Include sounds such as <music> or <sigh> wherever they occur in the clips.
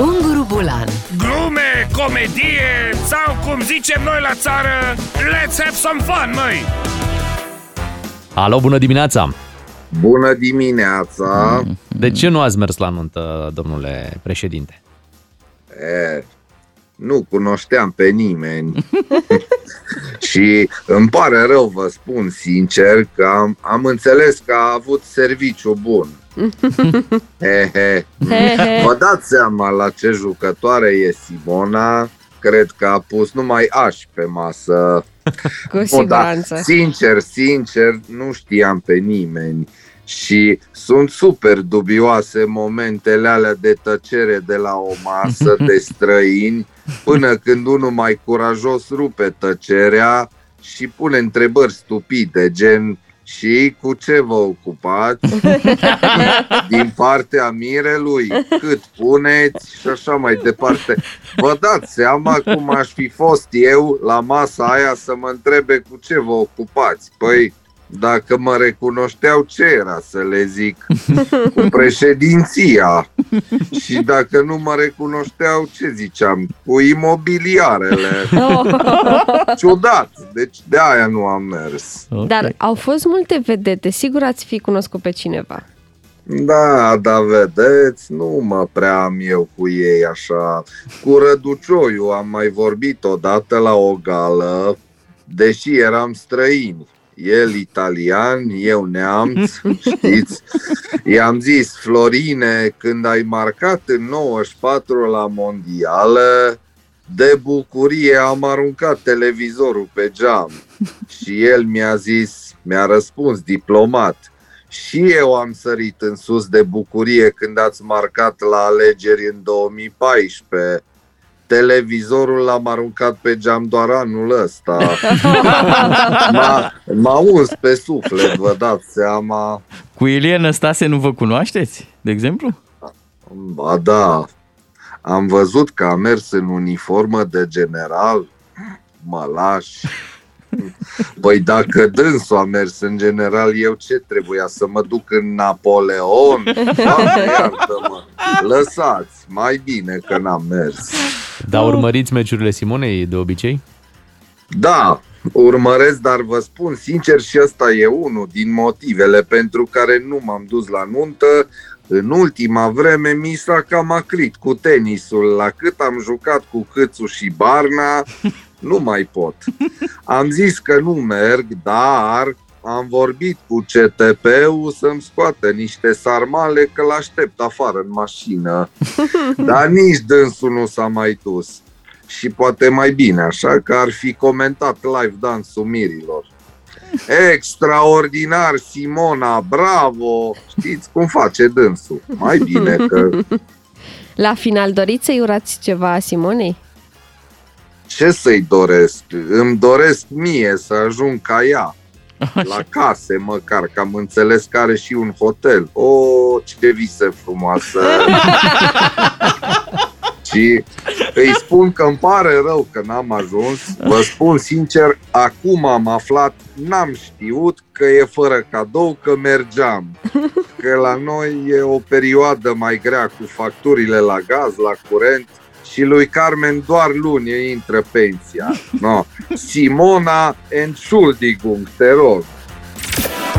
Unguru Bulan Glume, comedie sau cum zicem noi la țară, let's have some fun, măi! Alo, bună dimineața! Bună dimineața! De ce nu ați mers la nuntă, domnule președinte? E, nu cunoșteam pe nimeni <laughs> și îmi pare rău, vă spun sincer, că am, am înțeles că a avut serviciu bun. He, he. Vă dați seama la ce jucătoare e Simona? Cred că a pus numai aș pe masă. <laughs> Cu Nu, dar, siguranță. sincer, sincer, nu știam pe nimeni și sunt super dubioase momentele alea de tăcere de la o masă <laughs> de străini până când unul mai curajos rupe tăcerea și pune întrebări stupide, gen și cu ce vă ocupați? <laughs> Din partea mirelui, cât puneți și așa mai departe. Vă dați seama cum aș fi fost eu la masa aia să mă întrebe cu ce vă ocupați? Păi, dacă mă recunoșteau, ce era să le zic? <laughs> Cu președinția. Și dacă nu mă recunoșteau, ce ziceam? Cu imobiliarele. <laughs> Ciudat. Deci de aia nu am mers. Ok. Dar au fost multe vedete, sigur ați fi cunoscut pe cineva. Da, da, vedeți, nu mă prea am eu cu ei așa. Cu Răducioiu am mai vorbit odată la o gală, deși eram străini. El italian, eu neamț, <laughs> știți? I-am zis, Florine, când ai marcat în 94 la mondială, de bucurie am aruncat televizorul pe geam. Și el mi-a zis, mi-a răspuns diplomat, și eu am sărit în sus de bucurie când ați marcat la alegeri în 2014. Televizorul l-am aruncat pe geam doar anul ăsta. <laughs> M-a, m-a uns pe suflet, vă dați seama. Cu Ilie Năstase nu vă cunoașteți, de exemplu? Ba da, am văzut că a mers în uniformă de general. Mă lași. Păi dacă dânsul a mers în general, eu ce trebuia? Să mă duc în Napoleon? Doamne, iartă-mă! Lăsați, mai bine că n-am mers. Dar urmăriți meciurile Simonei de obicei? Da, urmăresc, dar vă spun sincer și ăsta e unul din motivele pentru care nu m-am dus la nuntă. În ultima vreme mi s-a cam acrit cu tenisul. La cât am jucat cu Câțu și Barna, <laughs> nu mai pot. Am zis că nu merg, dar am vorbit cu CTP-ul să-mi scoată niște sarmale că l-aștept afară în mașină. <laughs> Dar nici dânsul nu s-a mai dus. Și poate mai bine, așa că ar fi comentat live dansul mirilor. Extraordinar, Simona, bravo! Știți cum face dânsul. Mai bine că <laughs> La final doriți să-i urați ceva Simonei? ce să-i doresc? Îmi doresc mie să ajung ca ea. La case măcar, că am înțeles că are și un hotel. O, ce vise frumoasă! <laughs> și îi spun că îmi pare rău că n-am ajuns. Vă spun sincer, acum am aflat, n-am știut că e fără cadou, că mergeam. Că la noi e o perioadă mai grea cu facturile la gaz, la curent și lui Carmen doar luni îi intră pensia. <laughs> No. Simona Entschuldigung, te rog.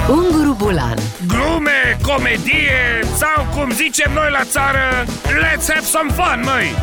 Unguru Bulan Glume, comedie sau cum zicem noi la țară, let's have some fun, măi!